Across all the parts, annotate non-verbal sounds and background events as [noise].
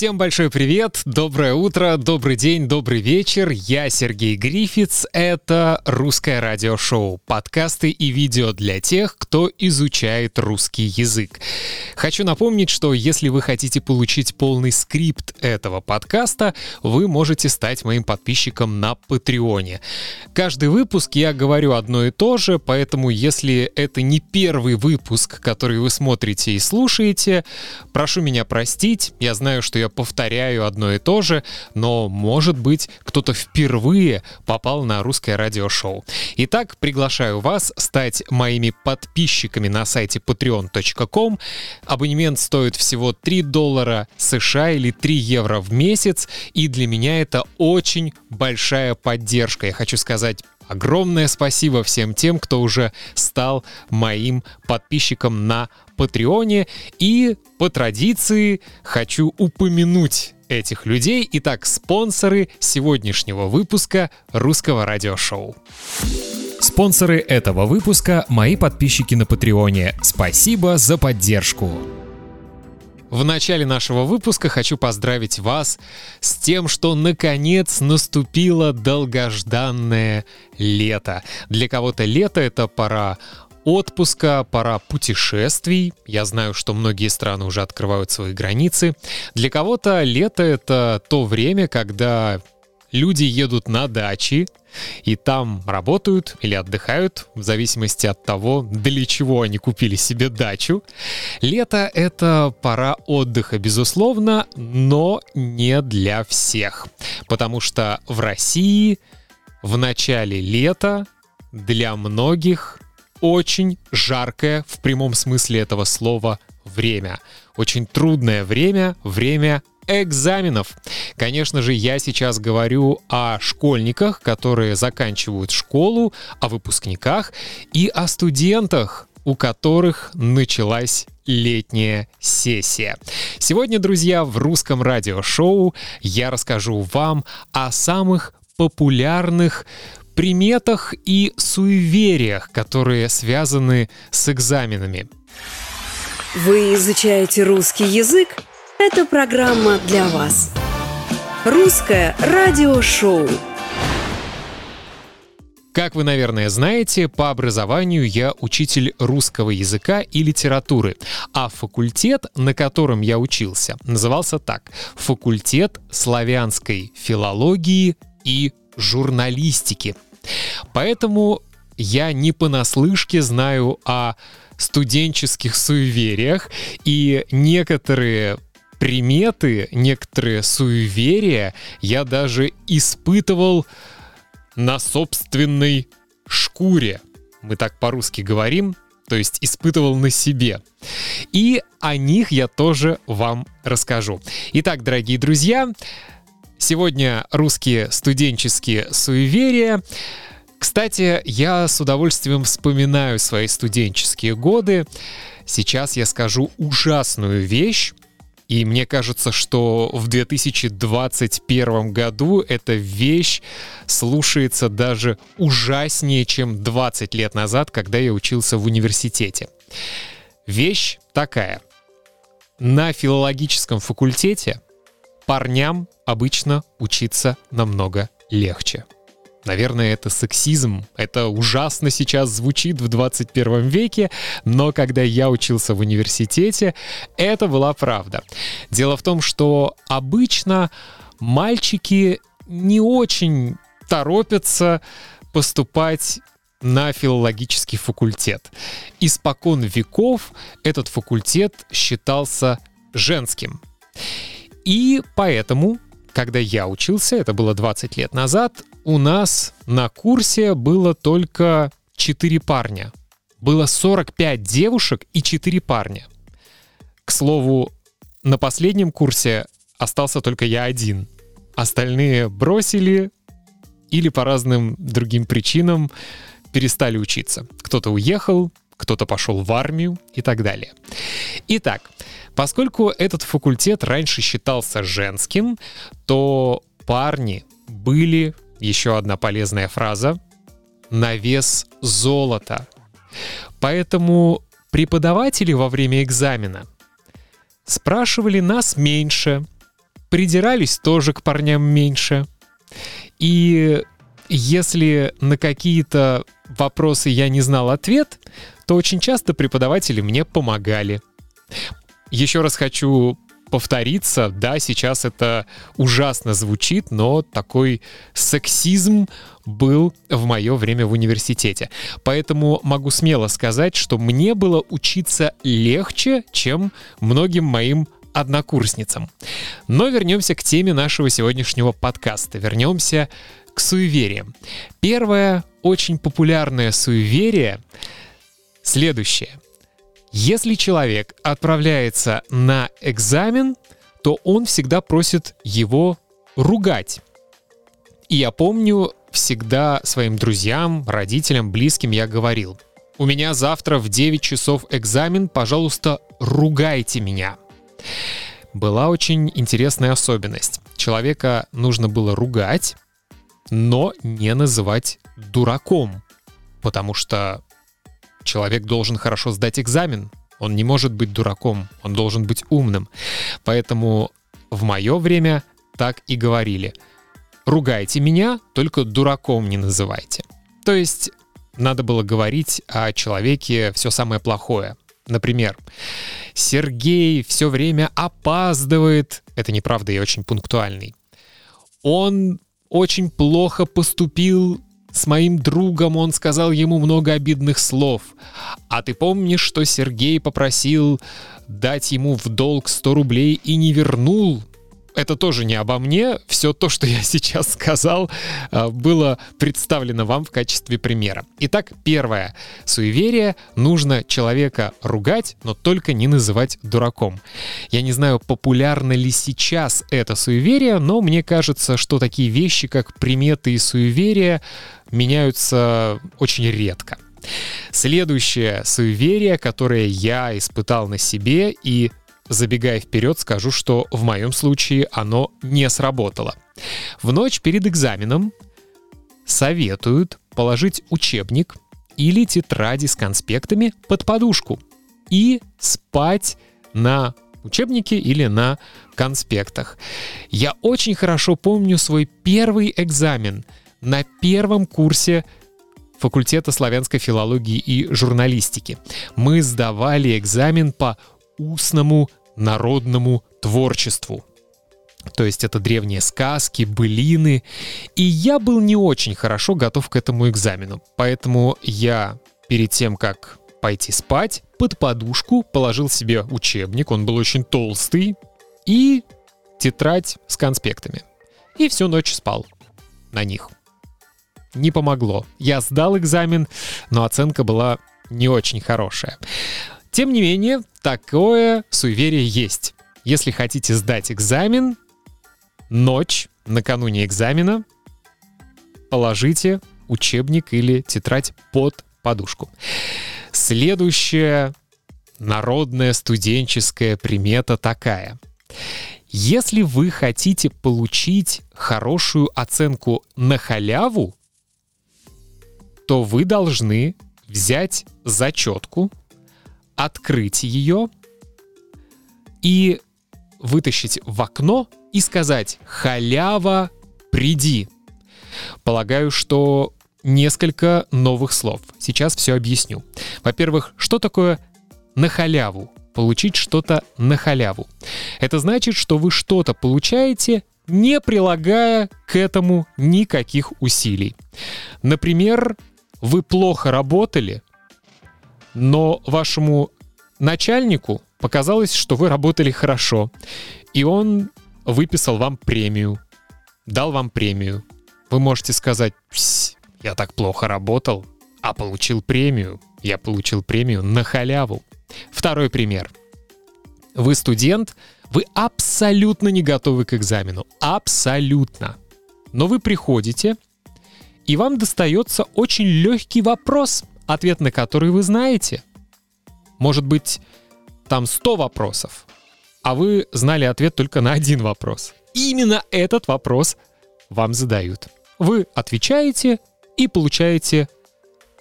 Всем большой привет, доброе утро, добрый день, добрый вечер. Я Сергей Грифиц. Это русское радиошоу, подкасты и видео для тех, кто изучает русский язык. Хочу напомнить, что если вы хотите получить полный скрипт этого подкаста, вы можете стать моим подписчиком на Патреоне. Каждый выпуск я говорю одно и то же, поэтому если это не первый выпуск, который вы смотрите и слушаете, прошу меня простить. Я знаю, что я повторяю одно и то же, но, может быть, кто-то впервые попал на русское радиошоу. Итак, приглашаю вас стать моими подписчиками на сайте patreon.com. Абонемент стоит всего 3 доллара США или 3 евро в месяц, и для меня это очень большая поддержка. Я хочу сказать Огромное спасибо всем тем, кто уже стал моим подписчиком на Патреоне. И по традиции хочу упомянуть этих людей. Итак, спонсоры сегодняшнего выпуска русского радиошоу. Спонсоры этого выпуска — мои подписчики на Патреоне. Спасибо за поддержку. В начале нашего выпуска хочу поздравить вас с тем, что наконец наступило долгожданное лето. Для кого-то лето — это пора отпуска, пора путешествий. Я знаю, что многие страны уже открывают свои границы. Для кого-то лето — это то время, когда люди едут на дачи, и там работают или отдыхают, в зависимости от того, для чего они купили себе дачу. Лето — это пора отдыха, безусловно, но не для всех. Потому что в России в начале лета для многих очень жаркое в прямом смысле этого слова время. Очень трудное время, время экзаменов. Конечно же, я сейчас говорю о школьниках, которые заканчивают школу, о выпускниках и о студентах, у которых началась летняя сессия. Сегодня, друзья, в русском радиошоу я расскажу вам о самых популярных приметах и суевериях, которые связаны с экзаменами. Вы изучаете русский язык? Эта программа для вас. Русское радиошоу. Как вы, наверное, знаете, по образованию я учитель русского языка и литературы, а факультет, на котором я учился, назывался так — факультет славянской филологии и журналистики. Поэтому я не понаслышке знаю о студенческих суевериях, и некоторые приметы, некоторые суеверия я даже испытывал на собственной шкуре. Мы так по-русски говорим, то есть испытывал на себе. И о них я тоже вам расскажу. Итак, дорогие друзья, сегодня русские студенческие суеверия. Кстати, я с удовольствием вспоминаю свои студенческие годы. Сейчас я скажу ужасную вещь, и мне кажется, что в 2021 году эта вещь слушается даже ужаснее, чем 20 лет назад, когда я учился в университете. Вещь такая. На филологическом факультете парням обычно учиться намного легче. Наверное, это сексизм. Это ужасно сейчас звучит в 21 веке, но когда я учился в университете, это была правда. Дело в том, что обычно мальчики не очень торопятся поступать на филологический факультет. Испокон веков этот факультет считался женским. И поэтому, когда я учился, это было 20 лет назад, у нас на курсе было только 4 парня. Было 45 девушек и 4 парня. К слову, на последнем курсе остался только я один. Остальные бросили или по разным другим причинам перестали учиться. Кто-то уехал, кто-то пошел в армию и так далее. Итак, поскольку этот факультет раньше считался женским, то парни были еще одна полезная фраза. На вес золота. Поэтому преподаватели во время экзамена спрашивали нас меньше, придирались тоже к парням меньше. И если на какие-то вопросы я не знал ответ, то очень часто преподаватели мне помогали. Еще раз хочу повториться, да, сейчас это ужасно звучит, но такой сексизм был в мое время в университете. Поэтому могу смело сказать, что мне было учиться легче, чем многим моим однокурсницам. Но вернемся к теме нашего сегодняшнего подкаста. Вернемся к суевериям. Первое очень популярное суеверие следующее. Если человек отправляется на экзамен, то он всегда просит его ругать. И я помню, всегда своим друзьям, родителям, близким я говорил, у меня завтра в 9 часов экзамен, пожалуйста, ругайте меня. Была очень интересная особенность. Человека нужно было ругать, но не называть дураком, потому что человек должен хорошо сдать экзамен. Он не может быть дураком, он должен быть умным. Поэтому в мое время так и говорили. Ругайте меня, только дураком не называйте. То есть надо было говорить о человеке все самое плохое. Например, Сергей все время опаздывает. Это неправда, я очень пунктуальный. Он очень плохо поступил с моим другом, он сказал ему много обидных слов. А ты помнишь, что Сергей попросил дать ему в долг 100 рублей и не вернул? Это тоже не обо мне. Все то, что я сейчас сказал, э, было представлено вам в качестве примера. Итак, первое. Суеверие. Нужно человека ругать, но только не называть дураком. Я не знаю, популярно ли сейчас это суеверие, но мне кажется, что такие вещи, как приметы и суеверия, меняются очень редко. Следующее суеверие, которое я испытал на себе и Забегая вперед, скажу, что в моем случае оно не сработало. В ночь перед экзаменом советуют положить учебник или тетради с конспектами под подушку и спать на учебнике или на конспектах. Я очень хорошо помню свой первый экзамен на первом курсе факультета славянской филологии и журналистики. Мы сдавали экзамен по устному народному творчеству. То есть это древние сказки, былины. И я был не очень хорошо готов к этому экзамену. Поэтому я перед тем, как пойти спать, под подушку положил себе учебник, он был очень толстый, и тетрадь с конспектами. И всю ночь спал на них. Не помогло. Я сдал экзамен, но оценка была не очень хорошая. Тем не менее, такое суеверие есть. Если хотите сдать экзамен, ночь накануне экзамена положите учебник или тетрадь под подушку. Следующая народная студенческая примета такая. Если вы хотите получить хорошую оценку на халяву, то вы должны взять зачетку, открыть ее и вытащить в окно и сказать «Халява, приди». Полагаю, что несколько новых слов. Сейчас все объясню. Во-первых, что такое на халяву? Получить что-то на халяву. Это значит, что вы что-то получаете, не прилагая к этому никаких усилий. Например, вы плохо работали, но вашему начальнику показалось, что вы работали хорошо, и он выписал вам премию, дал вам премию. Вы можете сказать, я так плохо работал, а получил премию. Я получил премию на халяву. Второй пример. Вы студент, вы абсолютно не готовы к экзамену. Абсолютно. Но вы приходите, и вам достается очень легкий вопрос ответ на который вы знаете. Может быть, там 100 вопросов, а вы знали ответ только на один вопрос. именно этот вопрос вам задают. Вы отвечаете и получаете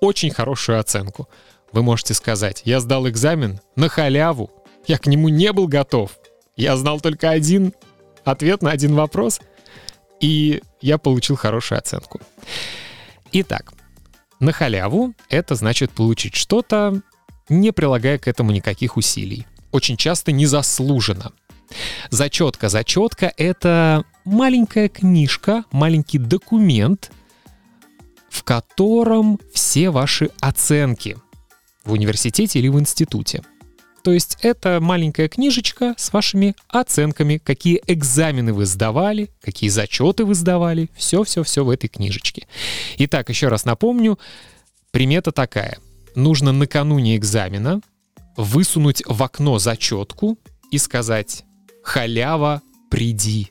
очень хорошую оценку. Вы можете сказать, я сдал экзамен на халяву, я к нему не был готов. Я знал только один ответ на один вопрос, и я получил хорошую оценку. Итак, на халяву это значит получить что-то, не прилагая к этому никаких усилий. Очень часто незаслуженно. Зачетка. Зачетка — это маленькая книжка, маленький документ, в котором все ваши оценки в университете или в институте. То есть это маленькая книжечка с вашими оценками, какие экзамены вы сдавали, какие зачеты вы сдавали, все-все-все в этой книжечке. Итак, еще раз напомню, примета такая. Нужно накануне экзамена высунуть в окно зачетку и сказать «Халява, приди».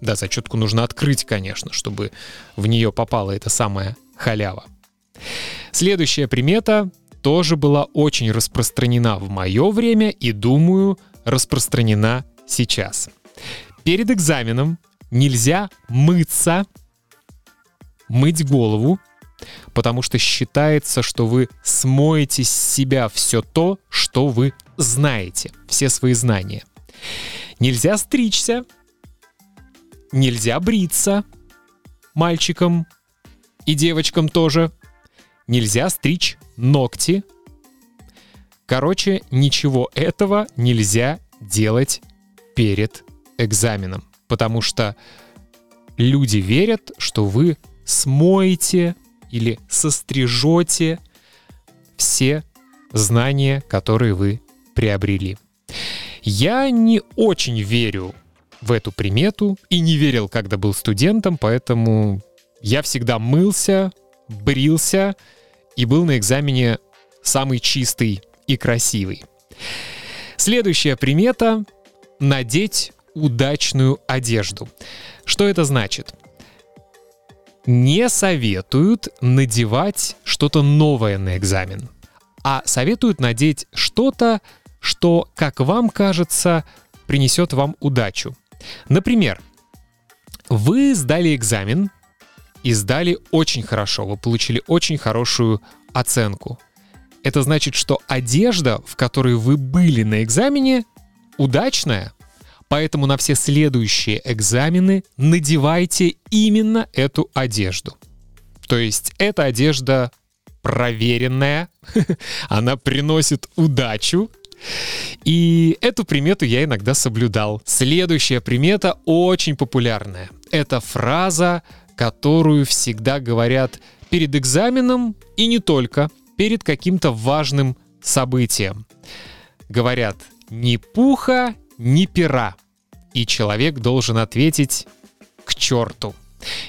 Да, зачетку нужно открыть, конечно, чтобы в нее попала эта самая халява. Следующая примета тоже была очень распространена в мое время и, думаю, распространена сейчас. Перед экзаменом нельзя мыться, мыть голову, потому что считается, что вы смоете с себя все то, что вы знаете, все свои знания. Нельзя стричься, нельзя бриться мальчикам и девочкам тоже. Нельзя стричь ногти. Короче, ничего этого нельзя делать перед экзаменом, потому что люди верят, что вы смоете или сострижете все знания, которые вы приобрели. Я не очень верю в эту примету и не верил, когда был студентом, поэтому я всегда мылся, брился и был на экзамене самый чистый и красивый. Следующая примета — надеть удачную одежду. Что это значит? Не советуют надевать что-то новое на экзамен, а советуют надеть что-то, что, как вам кажется, принесет вам удачу. Например, вы сдали экзамен и сдали очень хорошо, вы получили очень хорошую оценку. Это значит, что одежда, в которой вы были на экзамене, удачная, поэтому на все следующие экзамены надевайте именно эту одежду. То есть эта одежда проверенная, [laughs] она приносит удачу, и эту примету я иногда соблюдал. Следующая примета очень популярная. Это фраза которую всегда говорят перед экзаменом и не только, перед каким-то важным событием. Говорят «ни пуха, ни пера», и человек должен ответить «к черту».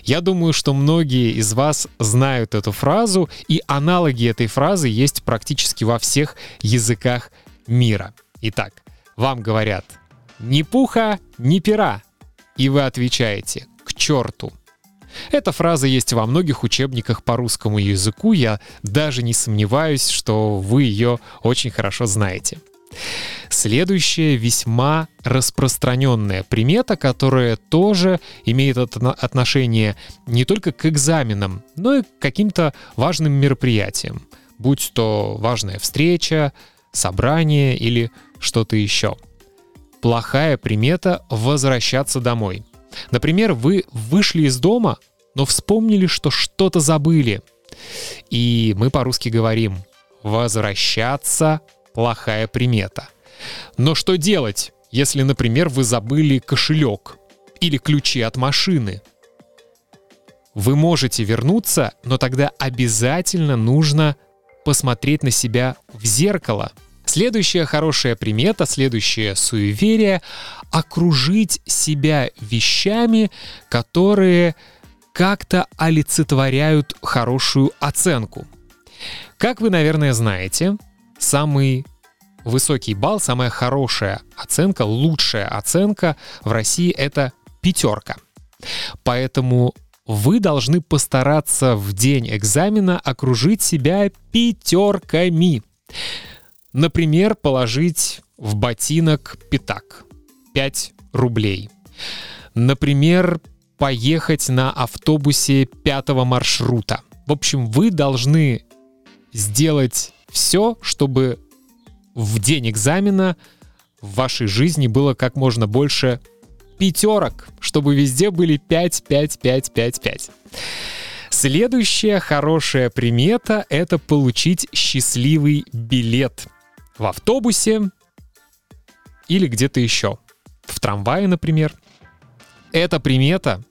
Я думаю, что многие из вас знают эту фразу, и аналоги этой фразы есть практически во всех языках мира. Итак, вам говорят «ни пуха, ни пера», и вы отвечаете «к черту». Эта фраза есть во многих учебниках по русскому языку, я даже не сомневаюсь, что вы ее очень хорошо знаете. Следующая весьма распространенная примета, которая тоже имеет отношение не только к экзаменам, но и к каким-то важным мероприятиям, будь то важная встреча, собрание или что-то еще. Плохая примета — возвращаться домой — Например, вы вышли из дома, но вспомнили, что что-то забыли. И мы по-русски говорим «возвращаться – плохая примета». Но что делать, если, например, вы забыли кошелек или ключи от машины? Вы можете вернуться, но тогда обязательно нужно посмотреть на себя в зеркало – Следующая хорошая примета, следующее суеверие — окружить себя вещами, которые как-то олицетворяют хорошую оценку. Как вы, наверное, знаете, самый высокий балл, самая хорошая оценка, лучшая оценка в России — это пятерка. Поэтому вы должны постараться в день экзамена окружить себя пятерками. Например, положить в ботинок пятак 5 рублей. Например, поехать на автобусе пятого маршрута. В общем, вы должны сделать все, чтобы в день экзамена в вашей жизни было как можно больше пятерок, чтобы везде были 5, 5, 5, 5, 5. Следующая хорошая примета — это получить счастливый билет в автобусе или где-то еще. В трамвае, например. Эта примета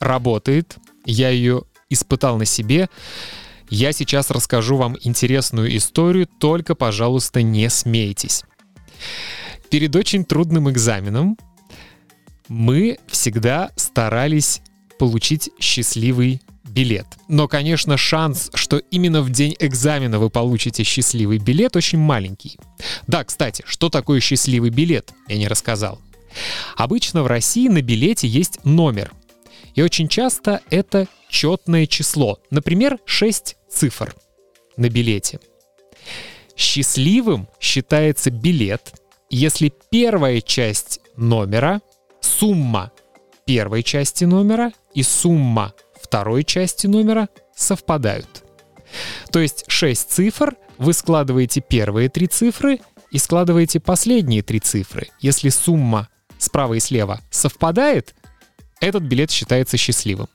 работает. Я ее испытал на себе. Я сейчас расскажу вам интересную историю, только, пожалуйста, не смейтесь. Перед очень трудным экзаменом мы всегда старались получить счастливый билет. Но, конечно, шанс, что именно в день экзамена вы получите счастливый билет, очень маленький. Да, кстати, что такое счастливый билет, я не рассказал. Обычно в России на билете есть номер. И очень часто это четное число, например, 6 цифр на билете. Счастливым считается билет, если первая часть номера, сумма первой части номера и сумма второй части номера совпадают. То есть 6 цифр, вы складываете первые три цифры и складываете последние три цифры. Если сумма справа и слева совпадает, этот билет считается счастливым.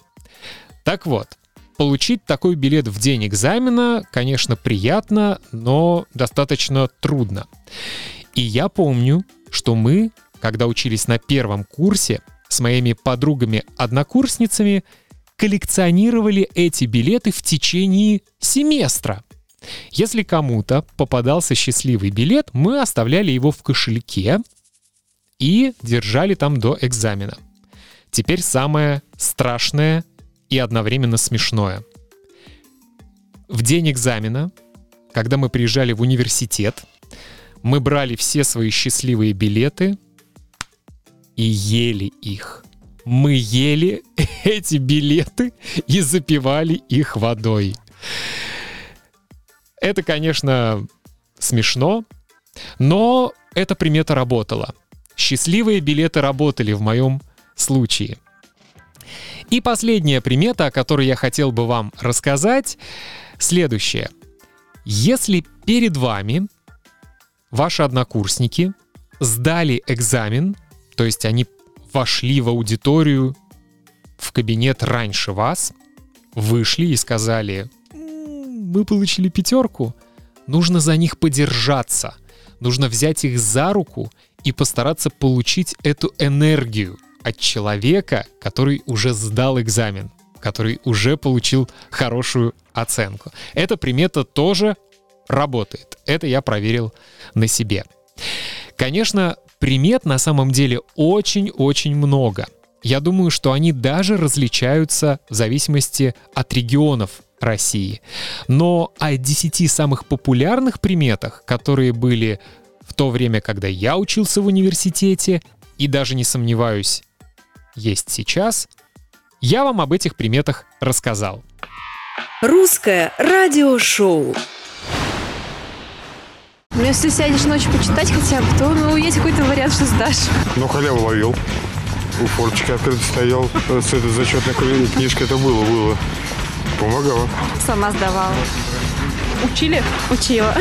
Так вот, получить такой билет в день экзамена, конечно, приятно, но достаточно трудно. И я помню, что мы, когда учились на первом курсе, с моими подругами-однокурсницами коллекционировали эти билеты в течение семестра. Если кому-то попадался счастливый билет, мы оставляли его в кошельке и держали там до экзамена. Теперь самое страшное и одновременно смешное. В день экзамена, когда мы приезжали в университет, мы брали все свои счастливые билеты и ели их. Мы ели [laughs] эти билеты и запивали их водой. Это, конечно, смешно, но эта примета работала. Счастливые билеты работали в моем случае. И последняя примета, о которой я хотел бы вам рассказать, следующая. Если перед вами ваши однокурсники сдали экзамен, то есть они вошли в аудиторию, в кабинет раньше вас, вышли и сказали, мы получили пятерку, нужно за них подержаться, нужно взять их за руку и постараться получить эту энергию от человека, который уже сдал экзамен, который уже получил хорошую оценку. Эта примета тоже работает. Это я проверил на себе. Конечно, примет на самом деле очень-очень много. Я думаю, что они даже различаются в зависимости от регионов России. Но о 10 самых популярных приметах, которые были в то время, когда я учился в университете, и даже не сомневаюсь, есть сейчас, я вам об этих приметах рассказал. Русское радиошоу. Ну, если сядешь ночью почитать хотя бы, то ну, есть какой-то вариант, что сдашь. Ну, халяву ловил. У форточки открыто стоял с этой зачетной книжкой. Это было, было. Помогало. Сама сдавала. Учили? Учила.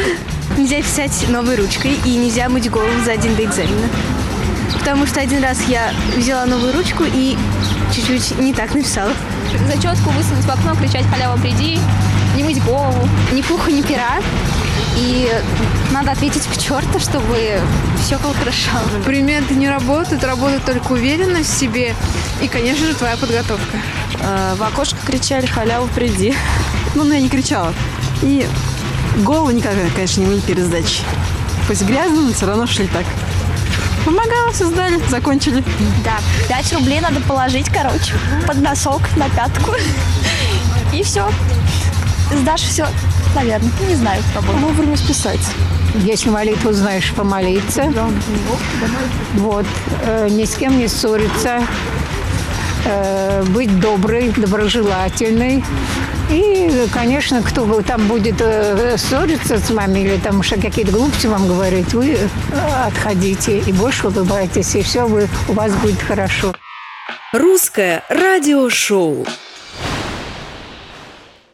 Нельзя писать новой ручкой и нельзя мыть голову за день до экзамена. Потому что один раз я взяла новую ручку и чуть-чуть не так написала. Зачетку высунуть в окно, кричать «Халява, приди!» Не мыть голову. Ни пуха, ни пера. И надо ответить к черту, чтобы все было хорошо. Приметы не работают, работает только уверенность в себе и, конечно же, твоя подготовка. Э, в окошко кричали «Халяву, приди!» Ну, но я не кричала. И голову никогда, конечно, не мыли перед сдачей. Пусть грязно, но все равно шли так. Помогала, все сдали, закончили. Да, 5 рублей надо положить, короче, под носок на пятку. И все. Сдашь все, наверное. Не знаю, пробую. Вовремя списать. Если молитву знаешь, помолиться. Да. Вот. Э, ни с кем не ссориться. Э, быть доброй, доброжелательной. И, конечно, кто там будет э, ссориться с вами или там уж какие-то глупости вам говорить, вы э, отходите и больше улыбайтесь, и все вы, у вас будет хорошо. Русское радиошоу.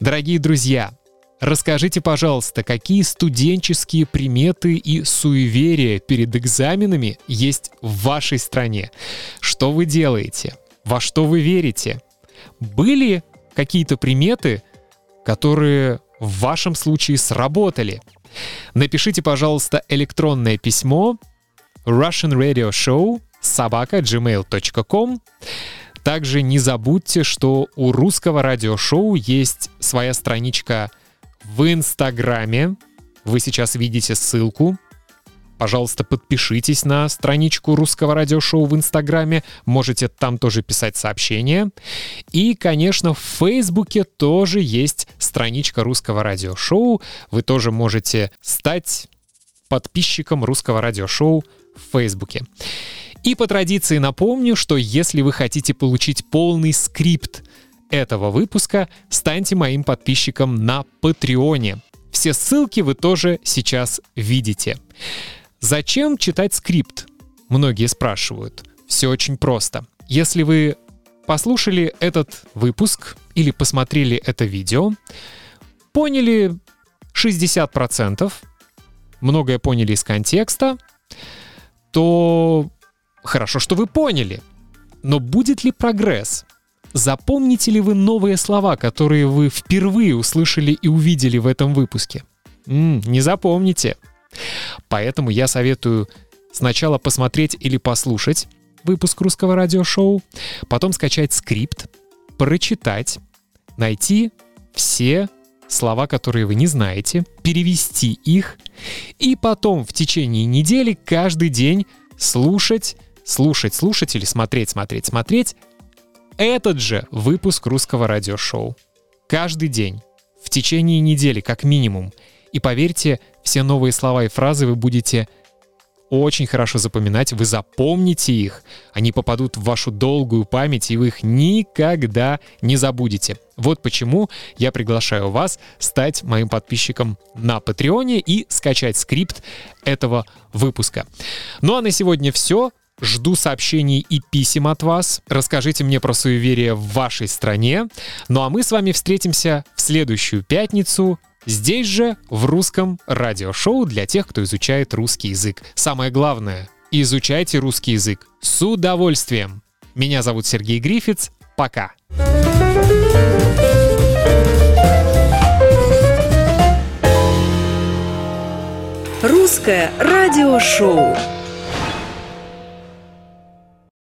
Дорогие друзья, Расскажите, пожалуйста, какие студенческие приметы и суеверия перед экзаменами есть в вашей стране? Что вы делаете? Во что вы верите? Были какие-то приметы, которые в вашем случае сработали? Напишите, пожалуйста, электронное письмо Russian Radio Show собака gmail.com также не забудьте, что у русского радиошоу есть своя страничка в Инстаграме. Вы сейчас видите ссылку. Пожалуйста, подпишитесь на страничку русского радиошоу в Инстаграме. Можете там тоже писать сообщения. И, конечно, в Фейсбуке тоже есть страничка русского радиошоу. Вы тоже можете стать подписчиком русского радиошоу в Фейсбуке. И по традиции напомню, что если вы хотите получить полный скрипт этого выпуска, станьте моим подписчиком на Патреоне. Все ссылки вы тоже сейчас видите. Зачем читать скрипт? Многие спрашивают. Все очень просто. Если вы послушали этот выпуск или посмотрели это видео, поняли 60%, многое поняли из контекста, то Хорошо, что вы поняли. Но будет ли прогресс? Запомните ли вы новые слова, которые вы впервые услышали и увидели в этом выпуске? М-м, не запомните. Поэтому я советую сначала посмотреть или послушать выпуск русского радиошоу, потом скачать скрипт, прочитать, найти все слова, которые вы не знаете, перевести их, и потом в течение недели каждый день слушать слушать, слушать или смотреть, смотреть, смотреть этот же выпуск русского радиошоу. Каждый день, в течение недели как минимум. И поверьте, все новые слова и фразы вы будете очень хорошо запоминать, вы запомните их, они попадут в вашу долгую память, и вы их никогда не забудете. Вот почему я приглашаю вас стать моим подписчиком на Патреоне и скачать скрипт этого выпуска. Ну а на сегодня все. Жду сообщений и писем от вас. Расскажите мне про суеверие в вашей стране. Ну а мы с вами встретимся в следующую пятницу здесь же, в русском радиошоу для тех, кто изучает русский язык. Самое главное, изучайте русский язык с удовольствием. Меня зовут Сергей Грифиц. Пока. Русское радиошоу.